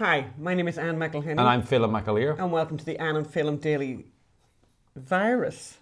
Hi, my name is Anne McElhinney. And I'm Phelim McAleer. And welcome to the Anne and Phelim Daily Virus.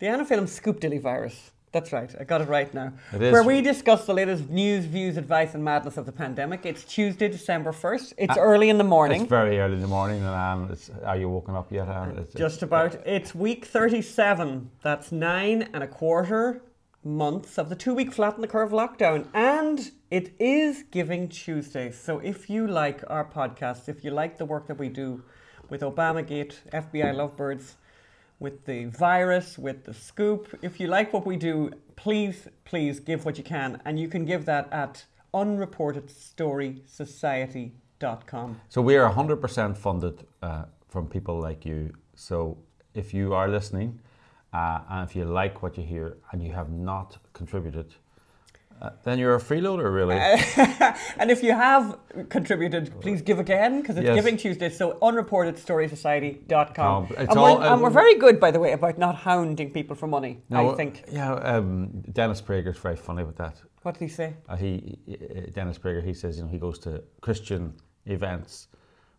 The Anne and Phelim Scoop Daily Virus. That's right, I got it right now. It is. Where we discuss the latest news, views, advice, and madness of the pandemic. It's Tuesday, December 1st. It's uh, early in the morning. It's very early in the morning, and it's, are you woken up yet? Anne? It's, Just about. Uh, it's week 37. That's nine and a quarter months of the two week flatten the curve lockdown. And it is Giving Tuesday. So if you like our podcast, if you like the work that we do with Obamagate, FBI Lovebirds, with the virus, with the scoop, if you like what we do, please, please give what you can. And you can give that at unreportedstorysociety.com. So we are 100% funded uh, from people like you. So if you are listening, uh, and if you like what you hear and you have not contributed, uh, then you're a freeloader, really. and if you have contributed, please give again because it's Yes. Giving Tuesday. So unreportedstorysociety.com. Um, and, all- we're, and we're very good, by the way, about not hounding people for money, No, I think. Yeah, um, Dennis Prager's very funny with that. What did he say? Uh, he, uh, Dennis Prager, he says, you know, he goes to Christian events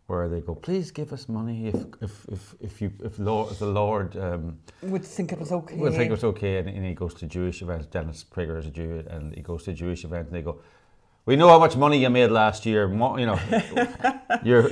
where they go, please give us money if if if, if you if, Lord, if the Lord um, Would think it was okay. will think it was okay, and, and he goes to Jewish events. Dennis Prager is a Jew, and he goes to Jewish events, and they go, we know how much money you made last year. You know, your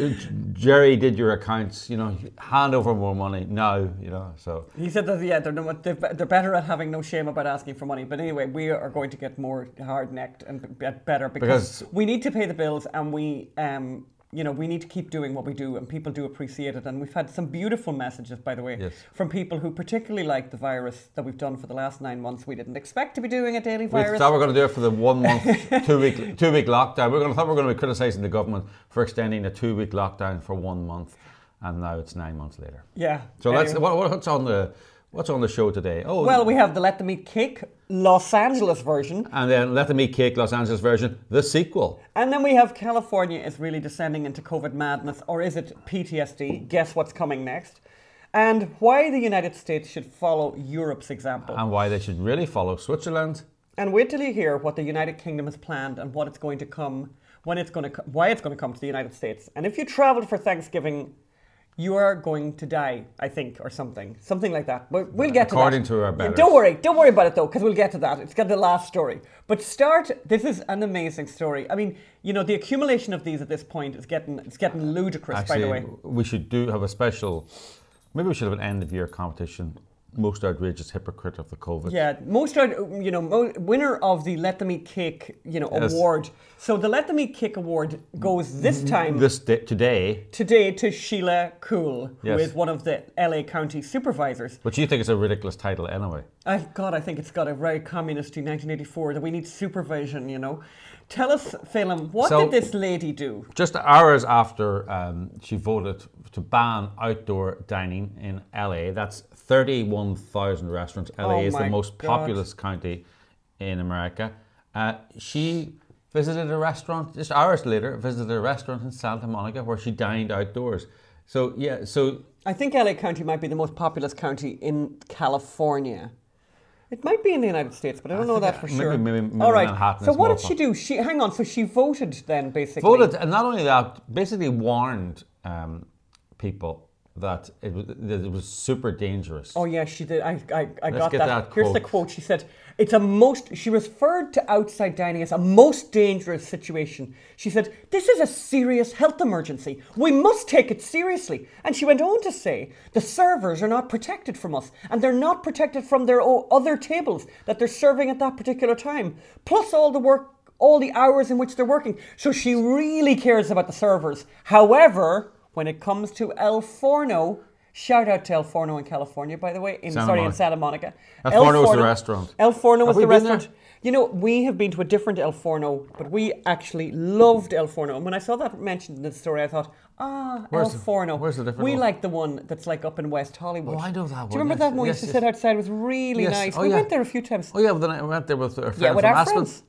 Jerry did your accounts. You know, hand over more money now. You know, so He said that, yeah, they're, no, they're better at having no shame about asking for money. But anyway, we are going to get more hard necked and better because, Because- we need to pay the bills and we, um, you know, we need to keep doing what we do and people do appreciate it. And we've had some beautiful messages, by the way, Yes. from people who particularly like the virus that we've done for the last nine months. We didn't expect to be doing a daily we virus. thought we were going to do it for the one month, two week, two week lockdown. We're going to thought we were going to be criticising the government for extending a two week lockdown for one month, and now it's nine months later. yeah. So let's what, what's on the what's on the show today? Oh, Well, we have the Let Them Eat Cake Los Angeles version. and then Let Them Eat Cake, Los Angeles version, the sequel. And then we have California is really descending into COVID madness, or is it PTSD? Guess what's coming next? And why the United States should follow Europe's example. and why they should really follow Switzerland. and wait till you hear what the United Kingdom has planned and what it's going to come, when it's going to, why it's going to come to the United States. And if you travelled for Thanksgiving, you are going to die, I think, or something, something like that. But we'll get to that. According to our betters. Don't worry, don't worry about it though, because we'll get to that. It's got the last story. But start. This is an amazing story. I mean, you know, the accumulation of these at this point is getting it's getting ludicrous. Actually, by the way, we should do have a special. Maybe we should have an end of year competition. Most outrageous hypocrite of the COVID. yeah, most are you know mo- winner of the Let Them Eat Cake you know Yes. award. So the Let Them Eat Cake award goes this time. This day, today, Today to Sheila Kuehl, who Yes. is one of the LA County supervisors. which you think is a ridiculous title anyway. I, God, I think it's got a very communisty 1984 that we need supervision, you know. Tell us, Phelim, what So- did this lady do? Just hours after um, she voted to ban outdoor dining in LA, that's 31,000 restaurants. LA Oh is the most God. populous county in America. Uh, she visited a restaurant, just hours later, visited a restaurant in Santa Monica where she dined outdoors. So, yeah, so I think LA County might be the most populous county in California. It might be in the United States, but I don't know that for maybe- sure. maybe- maybe All right. Manhattan So what did she do? She hang on. So she voted then, basically. voted, and not only that, basically warned um, people that it was, that it was super dangerous. Oh yeah, she did. I I, I Let's got that. that Here's the quote. quote. She said, "It's a most." She referred to outside dining as a most dangerous situation. She said, "This is a serious health emergency. We must take it seriously." And she went on to say, "The servers are not protected from us, and they're not protected from their o- other tables that they're serving at that particular time. Plus all the work." All the hours in which they're working. So she really cares about the servers. However, when it comes to El Forno, shout out to El Forno in California, by the way, in Santa sorry, in Monica. Santa Monica. El Forno is the restaurant. El Forno was the been there? restaurant. You know, we have been to a different El Forno, but we actually loved El Forno. And when I saw that mentioned in the story, I thought, ah, Where's El the- Forno. where's the different We one? like the one that's like up in West Hollywood. Oh, I know that one. Do you remember yes, that one? We yes, used to yes. sit outside. It was really nice. Oh, we yeah. went there a few times. Oh yeah, but then I went there with a friend Yeah, with from our Aspen. friends.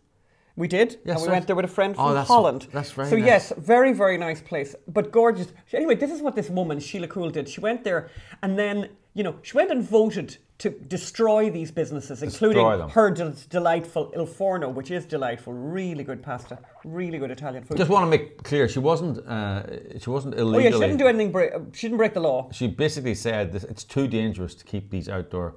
We did, Yes, and we right. went there with a friend Oh, from that's- Holland. that's very So nice. yes, very very nice place, but gorgeous. Anyway, this is what this woman Sheila Kuehl did. She went there, and then you know, she went and voted to destroy these businesses, including her del- delightful Il Forno, which is delightful, really good pasta, really good Italian food. Just want to make clear, she wasn't. Uh, she wasn't oh illegally. yeah, she didn't do anything. Break, she didn't break the law. she basically said this, it's too dangerous to keep these outdoor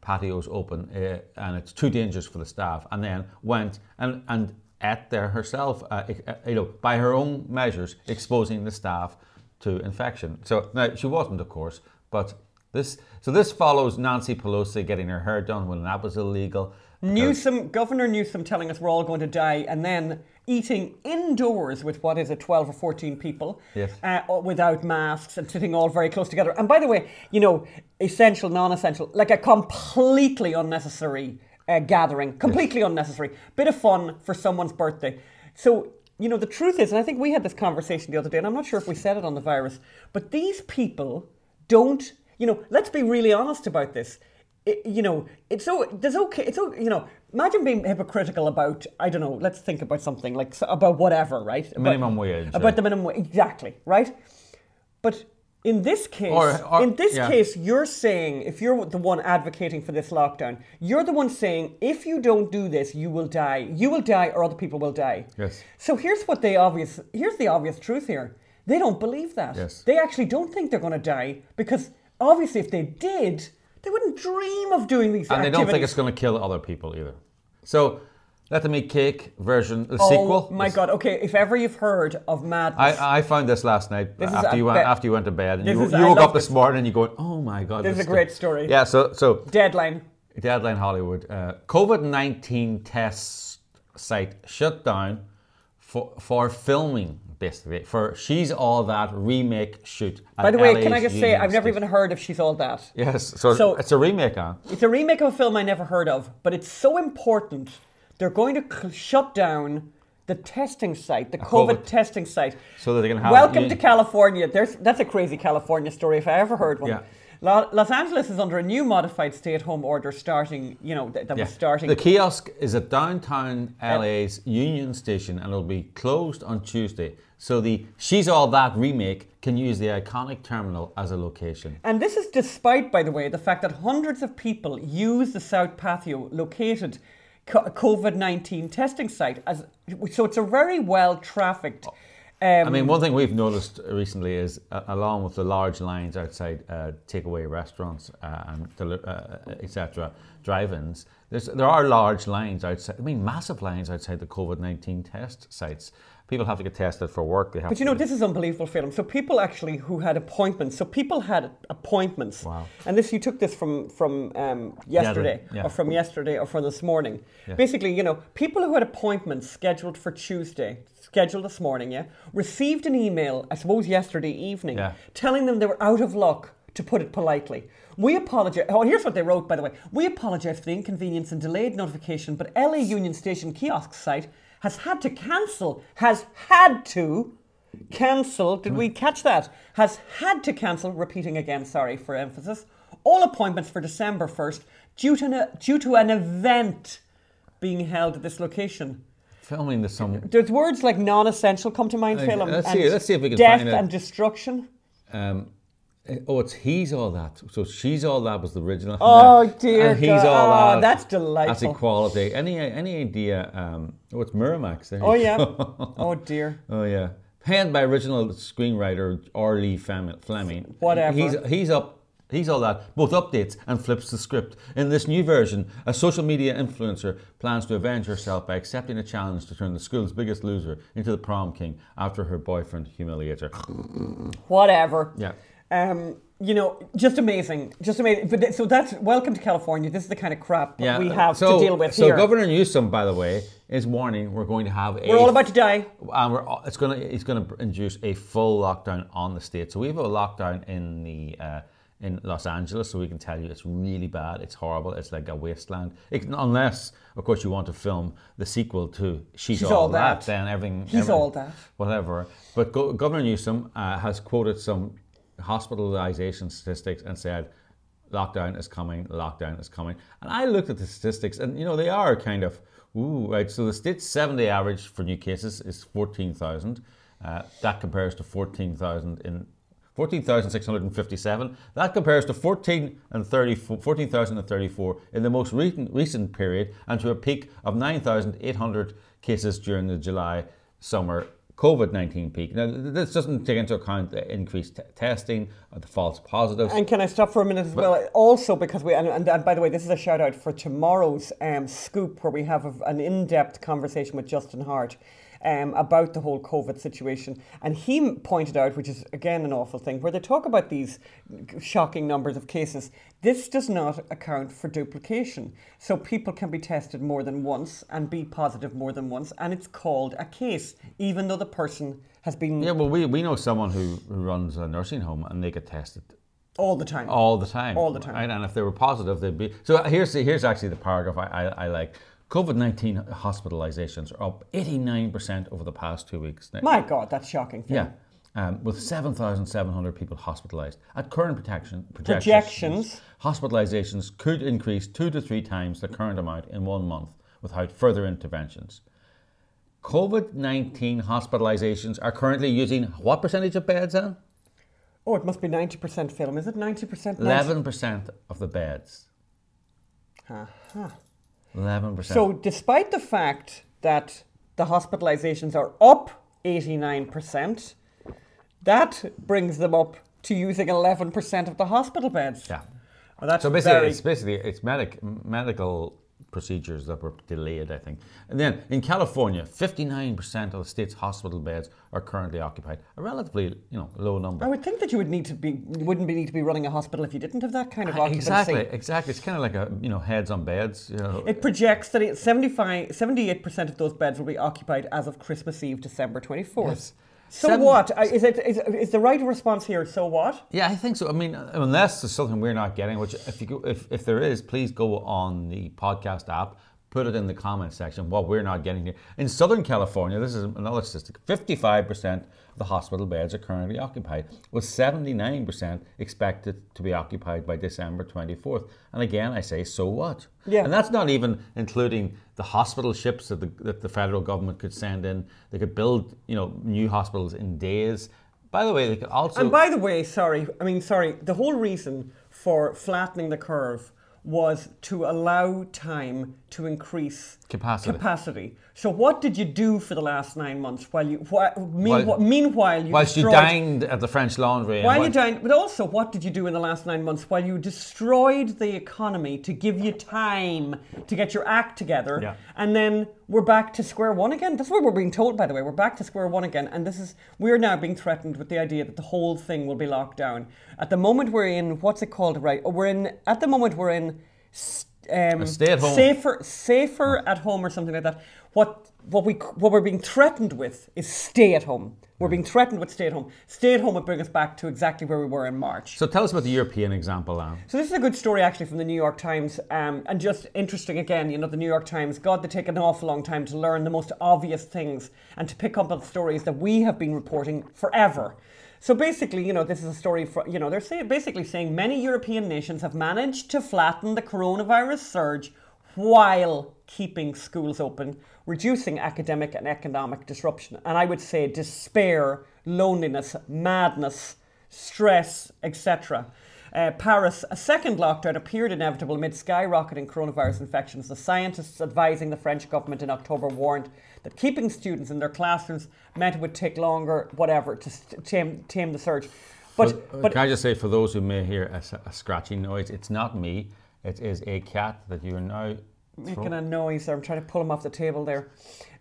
patios open uh, and it's too dangerous for the staff. And then went and, and ate there herself uh, uh, you know by her own measures exposing the staff to infection. So now she wasn't of course but this so this follows Nancy Pelosi getting her hair done when that was illegal. Newsom, Governor Newsom telling us we're all going to die, and then eating indoors with what is it, 12 or 14 people, Yes. uh, without masks and sitting all very close together. And by the way, you know, essential, non essential, like a completely unnecessary uh, gathering, completely unnecessary. Bit of fun for someone's birthday. So, you know, the truth is, and I think we had this conversation the other day, and I'm not sure if we said it on the virus, but these people don't, you know, let's be really honest about this. It, you know, it's so there's okay. It's so you know. Imagine being hypocritical about I don't know. Let's think about something like about whatever, right? About- Minimum wage, About yeah. the minimum wage, exactly, right? But in this case, Or- or- in this yeah. case, you're saying if you're the one advocating for this lockdown, you're the one saying if you don't do this, you will die. You will die, or other people will die. Yes. So here's what they obvious. Here's the obvious truth here. They don't believe that. Yes. They actually don't think they're going to die because obviously, if they did, they wouldn't dream of doing these things. and they don't think it's going to kill other people either so let them eat cake version the Oh sequel my is- God! Okay, if ever you've heard of madness, I, I found this last night This is after you went after you went to bed and This you, is- you woke love up this this. morning and you going oh my god This is a great story. yeah so so deadline. Deadline Hollywood uh, COVID nineteen test site shut down for for filming basically for she's all that remake shoot. By the way, can I just say I've never even heard if she's all that. yes so, So- it's a remake on It's a remake of a film I never heard of, but it's so important. They're going to cl- shut down the testing site, the COVID, COVID. testing site. so that they can have Welcome you- to California. There's that's a crazy California story if I ever heard one. Yeah. Lo- Los Angeles is under a new modified stay-at-home order starting. You know that, that Yeah. was starting. The kiosk is at downtown LA's Union Station and it'll be closed on Tuesday. So the She's All That remake can use the iconic terminal as a location. And this is despite, by the way, the fact that hundreds of people use the South Patio located COVID 19 testing site. as So it's a very well trafficked. Oh. Um, I mean, one thing we've noticed recently is, uh, along with the large lines outside uh, takeaway restaurants uh, and deli- uh, etc., drive-ins, there's, there are large lines outside. I mean, massive lines outside the COVID nineteen test sites. People have to get tested for work. They have. But you know, this is unbelievable, Phelim. So people actually who had appointments. So people had appointments. Wow. And this you took this from from um, yesterday, yeah. or from yesterday, or from this morning. Basically, you know, people who had appointments scheduled for Tuesday, scheduled this morning, yeah, received an email, I suppose yesterday evening, Yeah. telling them they were out of luck. To put it politely, we apologize. Oh, here's what they wrote, by the way. We apologize for the inconvenience and delayed notification, but LA Union Station kiosk site has had to cancel, has had to cancel. Did we catch that? Has had to cancel, repeating again, sorry for emphasis, all appointments for December 1st due to an, due to an event being held at this location. Filming the some. There's words like non essential come to mind, Phil. let's see- let's see if we can Death find it. and destruction. Um, oh, it's he's all that. So she's all that was the original. Oh, dear And he's God. all Oh, that. that's delightful. That's equality. Any any idea? Um, oh, it's Miramax. There Oh, yeah. Oh, dear. oh yeah. Penned by original screenwriter R. Lee Fem- Fleming. Whatever. He's he's up. He's all that, both updates and flips the script. In this new version, a social media influencer plans to avenge herself by accepting a challenge to turn the school's biggest loser into the prom king after her boyfriend humiliates her. Whatever. Yeah. Um, you know, just amazing, just amazing. But th- so that's welcome to California. This is the kind of crap that we have so, to deal with so here. Governor Newsom, by the way, is warning we're going to have a We're all about to die. and we're, it's going to it's going to induce a full lockdown on the state. So we have a lockdown in the uh, in Los Angeles, so we can tell you it's really bad. It's horrible. It's like a wasteland. It, unless, of course, you want to film the sequel to She's, She's All, All that. That. Then everything. He's everything- All That. Whatever. But Go- Governor Newsom uh, has quoted some hospitalization statistics and said. Lockdown is coming. Lockdown is coming. And I looked at the statistics, and you know they are kind of ooh right. So the state's seven-day average for new cases is fourteen thousand. Uh, that compares to fourteen thousand in 14,657. That compares to 14 and 34 14,034 in the most recent, recent period and to a peak of 9,800 cases during the July summer COVID 19 peak. Now, this doesn't take into account the increased t- testing, or the false positives. And can I stop for a minute as well? Also, because we, and, and, and by the way, this is a shout out for tomorrow's um, scoop where we have a, an in depth conversation with Justin Hart. Um, about the whole COVID situation. And he pointed out, which is again an awful thing, where they talk about these shocking numbers of cases. This does not account for duplication. So people can be tested more than once and be positive more than once, and it's called a case, even though the person has been yeah, well, we, we know someone who, who runs a nursing home and they get tested all the time. all the time. All the time. Right? And if they were positive, they'd be. So here's the, here's actually the paragraph I, I, I like. COVID 19 hospitalizations are up 89% over the past two weeks. Now, My God, that's shocking. yeah. Um, with 7,700 people hospitalized. At current protection, projections, Projections. hospitalizations could increase two to three times the current amount in one month without further interventions. COVID 19 hospitalizations are currently using what percentage of beds, Anne? Oh, it must be 90% Phelim. Is it 90%? 11% of the beds. Uh-huh. 11%. So, despite the fact that the hospitalizations are up 89%, that brings them up to using 11% of the hospital beds. yeah. Well, So basically, very, it's basically it's medic medical procedures that were delayed, I think. And then in California, 59% of the state's hospital beds are currently occupied. A relatively, you know, low number. I would think that you would need to be, you wouldn't be, need to be running a hospital if you didn't have that kind of occupancy. Exactly, exactly. It's kind of like a, you know, heads on beds. You know. It projects that it- 75, 78% of those beds will be occupied as of Christmas Eve, December 24th. Yes. So Seven- what? Uh, Is, it, is, is the right response here, so what? Yeah, I think so. I mean, unless there's something we're not getting, which if you go, if, if there is, please go on the podcast app, put it in the comment section what we're not getting here. In Southern California, this is another statistic: 55% of the hospital beds are currently occupied, with 79% expected to be occupied by December 24th. And again, I say, so what? Yeah. And that's not even including the hospital ships that the, that the federal government could send in. They could build, you know, new hospitals in days. By the way, they could also. And by the way, sorry, I mean, sorry, the whole reason for flattening the curve was to allow time to increase Capacity. capacity. So what did you do for the last nine months while you, whi- meanwhile, While- meanwhile you Whilst you dined at the French Laundry. and While you dined, but also what did you do in the last nine months while you destroyed the economy to give you time to get your act together, Yeah. and then we're back to square one again. That's what we're being told, by the way. We're back to square one again, and this is we're now being threatened with the idea that the whole thing will be locked down. At the moment, we're in what's it called? Right, we're in at the moment we're in. s- Um, stay at home. safer, safer at home, or something like that. What what we what we're being threatened with is stay at home. We're being threatened with stay at home. Stay at home would bring us back to exactly where we were in March. So tell us about the European example, Anne. So this is a good story actually from the New York Times, um, and just interesting again. You know, the New York Times. God, they take an awful long time to learn the most obvious things and to pick up on stories that we have been reporting forever. So basically, you know, this is a story for you know they're say, basically saying many European nations have managed to flatten the coronavirus surge while keeping schools open, reducing academic and economic disruption, and I would say despair, loneliness, madness, stress, etc. Uh, Paris, a second lockdown appeared inevitable amid skyrocketing coronavirus infections. The scientists advising the French government in October warned that keeping students in their classrooms meant it would take longer, whatever, to st- tame, tame the surge. But, Uh, but Can I just say, for those who may hear a scratching noise, it's not me. It is a cat that you are now. Making a noise. I'm trying to pull him off the table there.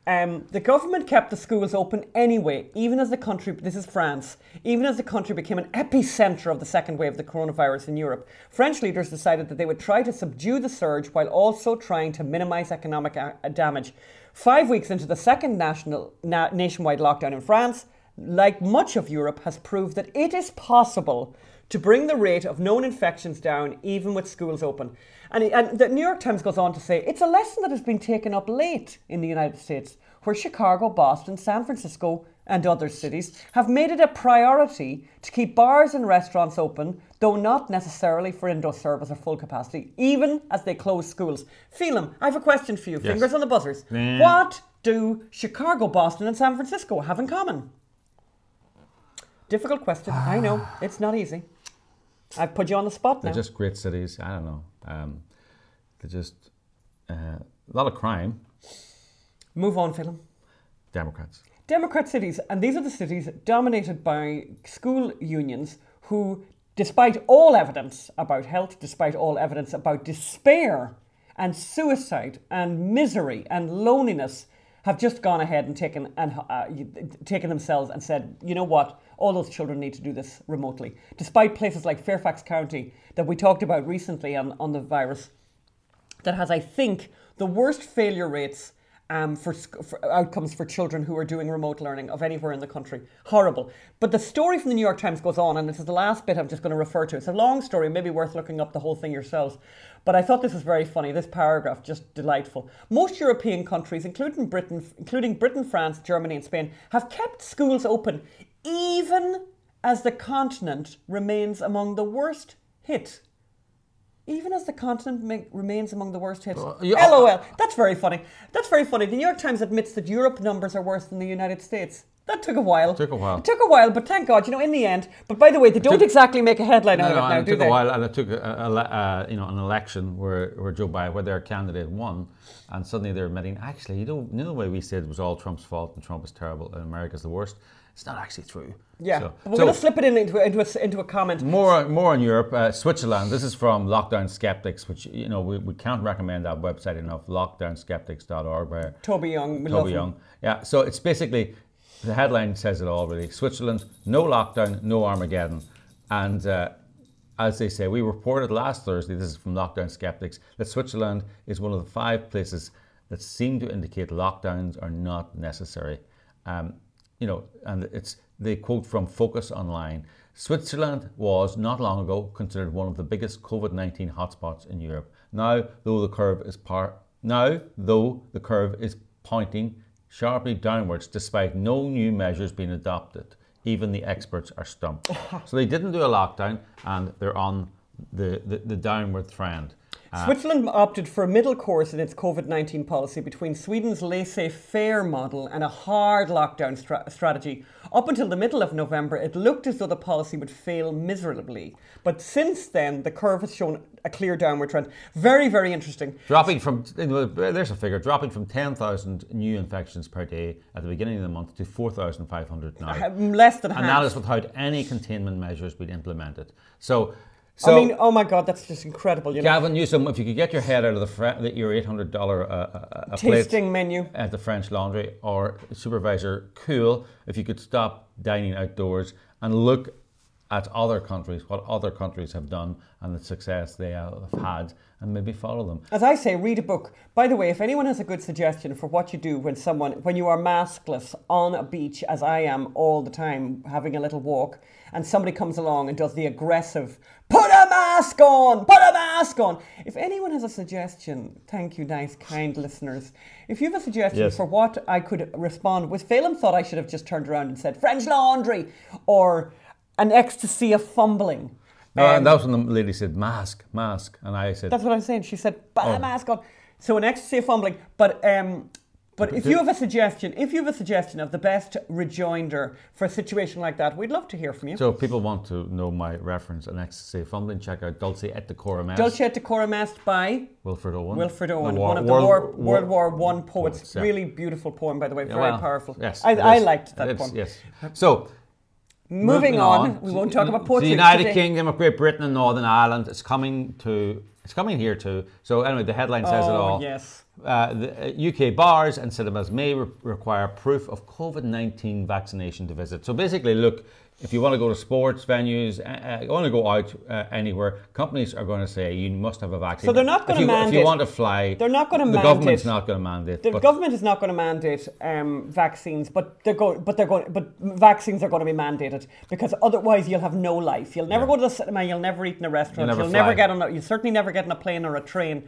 Um, the government kept the schools open anyway, even as the country, this is France, even as the country became an epicenter of the second wave of the coronavirus in Europe. French leaders decided that they would try to subdue the surge while also trying to minimize economic a- damage. Five weeks into the second national, na- nationwide lockdown in France, like much of Europe, has proved that it is possible to bring the rate of known infections down even with schools open. And, and the New York Times goes on to say it's a lesson that has been taken up late in the United States, where Chicago, Boston, San Francisco, and other cities have made it a priority to keep bars and restaurants open, though not necessarily for indoor service or full capacity, even as they close schools. Phelim, I have a question for you. Yes. Fingers on the buzzers. Yeah. What do Chicago, Boston, and San Francisco have in common? Difficult question. I know ah. it's not easy. I've put you on the spot They're just great cities. I don't know. Um, they're just uh, a lot of crime. Move on, Phelim. Democrats. Democrat cities, and these are the cities dominated by school unions who, despite all evidence about health, despite all evidence about despair and suicide and misery and loneliness, have just gone ahead and taken and uh, taken themselves and said, you know what, all those children need to do this remotely. Despite places like Fairfax County that we talked about recently on, on the virus, that has, I think, the worst failure rates um, for, for outcomes for children who are doing remote learning of anywhere in the country. Horrible. But the story from the New York Times goes on, and this is the last bit I'm just going to refer to. It's a long story, maybe worth looking up the whole thing yourselves. But I thought this was very funny. This paragraph just delightful. Most European countries, including Britain, including Britain, France, Germany, and Spain, have kept schools open even as the continent remains among the worst hit even as the continent ma- remains among the worst hits. Uh, yeah. Uh, LOL. That's very funny. That's very funny. The New York Times admits that Europe numbers are worse than the United States. That took a while. Took a while. It took a while, but thank God, you know, in the end. But by the way, they don't took- exactly make a headline out No, of it now, it do took they? a while, and it took a, a, a, you know an election where, where Joe Biden, where their candidate won, and suddenly they're admitting, actually, you know, you know the way we said it was all Trump's fault and Trump is terrible and America's the worst. It's not actually true. Yeah. So, we're so going to slip it in into, into, a, into a comment. more, more on Europe, uh, Switzerland. This is from Lockdown Sceptics, which you know we, we can't recommend that website enough. Lockdownsceptics.org. Where Toby Young. Toby him. Young. Yeah, so it's basically the headline says it all really. Switzerland, no lockdown, no Armageddon. And uh, as they say, we reported last Thursday, this is from Lockdown Sceptics, that Switzerland is one of the five places that seem to indicate lockdowns are not necessary. Um, you know, and it's they quote from Focus Online. Switzerland was not long ago considered one of the biggest COVID-19 hotspots in Europe. Now, though the curve is par now, though the curve is pointing sharply downwards despite no new measures being adopted. Even the experts are stumped. so they didn't do a lockdown and they're on the, the, the downward trend. Switzerland opted for a middle course in its COVID 19 policy between Sweden's laissez faire model and a hard lockdown stra- strategy. Up until the middle of November, it looked as though the policy would fail miserably. But since then, the curve has shown a clear downward trend. Very, very interesting. Dropping from, there's a figure, dropping from 10,000 new infections per day at the beginning of the month to 4,500 now. Uh, Less than half. and that is without any containment measures being implemented. So, so I mean, oh my God, that's just incredible. You know, Gavin Newsom, if you could get your head out of the, fr- your eight hundred dollar uh, uh, a plate tasting menu. at the French Laundry, or supervisor Kuehl, if you could stop dining outdoors and look at other countries, what other countries have done and the success they have had, and maybe follow them. As I say, read a book. By the way, if anyone has a good suggestion for what you do when someone when you are maskless on a beach, as I am all the time, having a little walk, and somebody comes along and does the aggressive "put a mask on, put a mask on." If anyone has a suggestion, thank you, nice, kind listeners. If you have a suggestion Yes. for what I could respond with, Phelim thought I should have just turned around and said French Laundry or an ecstasy of fumbling. No, Um, and that was when the lady said mask, mask, and I said that's what I'm saying. She said, "Put Oh. a mask on." So an ecstasy of fumbling. But um, but if you have a suggestion, if you have a suggestion of the best rejoinder for a situation like that, we'd love to hear from you. So if people want to know my reference and ecstasy fumbling, check out Dulce et Decorum Est, Dulce et Decorum Est by Wilfred Owen. Wilfred Owen, The war- one of the world- War, World War One poets. poets, yeah. Really beautiful poem, by the way. Very well, powerful. Yes, I, it I is. liked that It's- poem. Yes. So Moving on, we won't talk about Portugal. The United today. Kingdom of Great Britain and Northern Ireland is coming to. It's coming here too. So anyway, the headline says it Oh, all. yes. Uh, the uh, UK bars and cinemas may re- require proof of COVID nineteen vaccination to visit. So basically, look, if you want to go to sports venues, uh, uh, you want to go out uh, anywhere, companies are going to say you must have a vaccine. So they're not If gonna you- If you want to fly, they're not gonna The mandate- government's not going to mandate. The government is not going to mandate um, vaccines, but they're going. But they're going. But vaccines are going to be mandated because otherwise you'll have no life. You'll never Yeah. go to the cinema. You'll never eat in a restaurant. You'll never You'll never get on. A, you certainly never get on a plane or a train.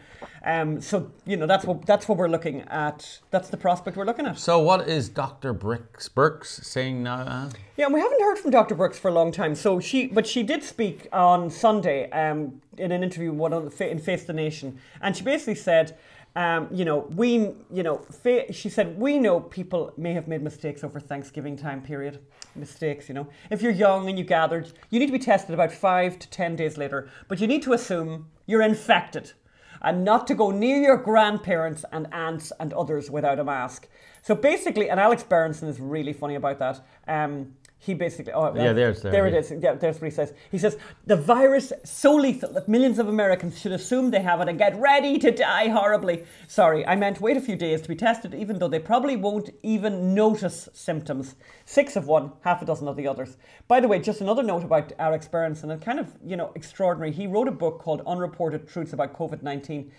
Um, so you know that's what that's what we're looking at. That's the prospect we're looking at. So what is Dr. Birx Birx saying now? Anne? Yeah, and we haven't heard from Dr. Birx for a long time. So she, but she did speak on Sunday um, in an interview one on, in Face the Nation, and she basically said Um, you know, we, you know, fa- she said, we know people may have made mistakes over Thanksgiving time period. Mistakes, you know. If you're young and you gathered, you need to be tested about five to 10 days later, but you need to assume you're infected and not to go near your grandparents and aunts and others without a mask. So basically, and Alex Berenson is really funny about that. Um, he basically, oh, Yeah, there's there, there it yeah. there's what he says. He says the virus so lethal that millions of Americans should assume they have it and get ready to die horribly. Sorry, I meant wait a few days to be tested, even though they probably won't even notice symptoms. Six of one, half a dozen of the others. By the way, just another note about Alex Berenson, and kind of you know extraordinary. He wrote a book called Unreported Truths About COVID nineteen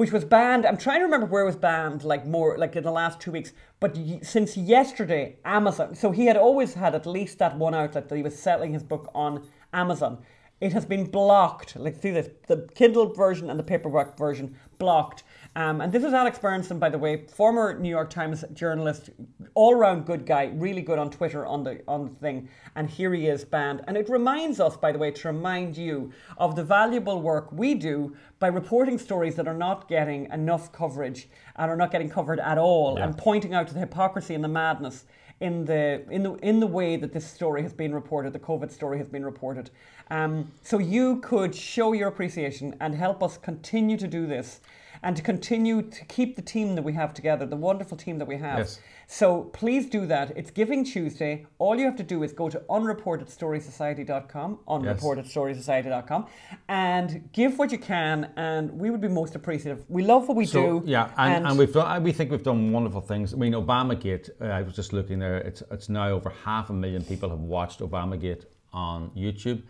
which was banned. I'm trying to remember where it was banned, like more, like in the last two weeks. But since yesterday, Amazon. So he had always had at least that one outlet that he was selling his book on Amazon. It has been blocked. Like see this, the Kindle version and the paperback version blocked. Um, and this is Alex Berenson, by the way, former New York Times journalist, all-round good guy, really good on Twitter on the on the thing. And here he is banned. And it reminds us, by the way, to remind you of the valuable work we do by reporting stories that are not getting enough coverage and are not getting covered at all, Yeah. and pointing out to the hypocrisy and the madness in the in the in the way that this story has been reported, the COVID story has been reported. Um, so you could show your appreciation and help us continue to do this, and to continue to keep the team that we have together, the wonderful team that we have. Yes. So please do that. It's Giving Tuesday. All you have to do is go to unreportedstorysociety.com, unreportedstorysociety.com, and give what you can, and we would be most appreciative. We love what we So, do. yeah, and, and, we've done. We think we've done wonderful things. I mean, Obamagate. Uh, I was just looking there. It's it's now over half a million people have watched Obamagate on YouTube.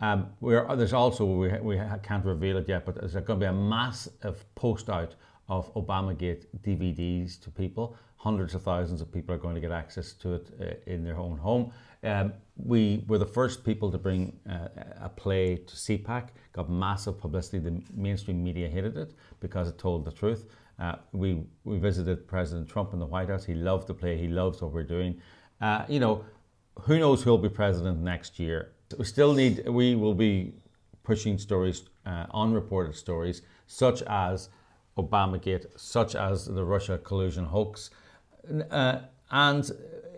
Um, there's also we, we can't reveal it yet, but there's going to be a massive post out of Obamagate DVDs to people. Hundreds of thousands of people are going to get access to it uh, in their own home. Um, we were the first people to bring uh, a play to CPAC. Got massive publicity. The mainstream media hated it because it told the truth. Uh, we we visited President Trump in the White House. He loved the play. He loves what we're doing. Uh, you know, who knows who'll be president next year? We still need. We will be pushing stories, uh, unreported stories, such as Obamagate, such as the Russia collusion hoax, uh, and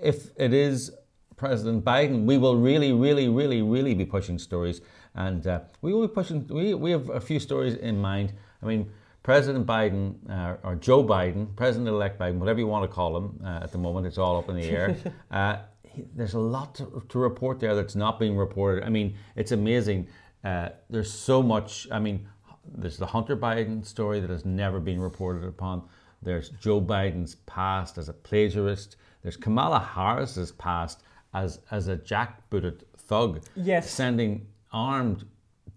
if it is President Biden, we will really, really, really, really be pushing stories, and uh, we will be pushing. We we have a few stories in mind. I mean. President Biden uh, or Joe Biden, President-elect Biden, whatever you want to call him uh, at the moment, it's all up in the air. He- there's a lot to, to report there that's not being reported. I mean, it's amazing. Uh, there's so much. I mean, there's the Hunter Biden story that has never been reported upon. There's Joe Biden's past as a plagiarist. There's Kamala Harris's past as as a jackbooted thug, Yes. sending armed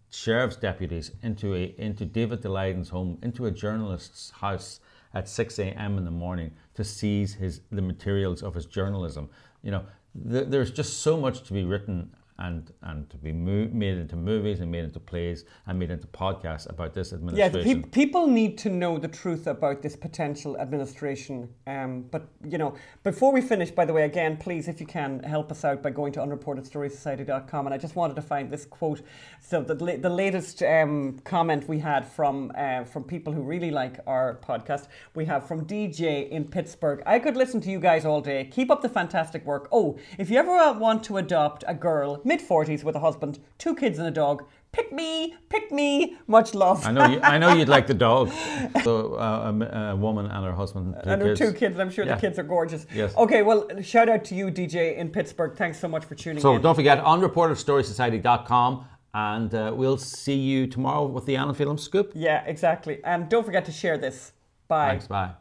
sheriff's deputies into a into David Daleiden's home, into a journalist's house at 6 a.m. in the morning to seize his the materials of his journalism. You know, th- there's just so much to be written and and to be mo- made into movies and made into plays and made into podcasts about this administration. the peop people need to know the truth about this potential administration. Um, but you know, before we finish, by the way, again, please, if you can, help us out by going to unreportedstorysociety.com. And I just wanted to find this quote. So the la- the latest um, comment we had from uh, from people who really like our podcast, we have from DJ in Pittsburgh. I could listen to you guys all day. Keep up the fantastic work. Oh, if you ever want to adopt a girl, mid forties, with a husband, two kids, and a dog. Pick me, pick me. Much love. I know you, I know you'd like the dog. So uh, a, a woman and her husband, two and her kids. two kids. I'm sure Yeah. the kids are gorgeous. Yes. Okay, well, shout out to you, DJ in Pittsburgh. Thanks so much for tuning So in. So don't forget on unreportedstorysociety.com and uh, we'll see you tomorrow with the Anna Film Scoop. Yeah, exactly. And don't forget to share this. Bye. Thanks, bye.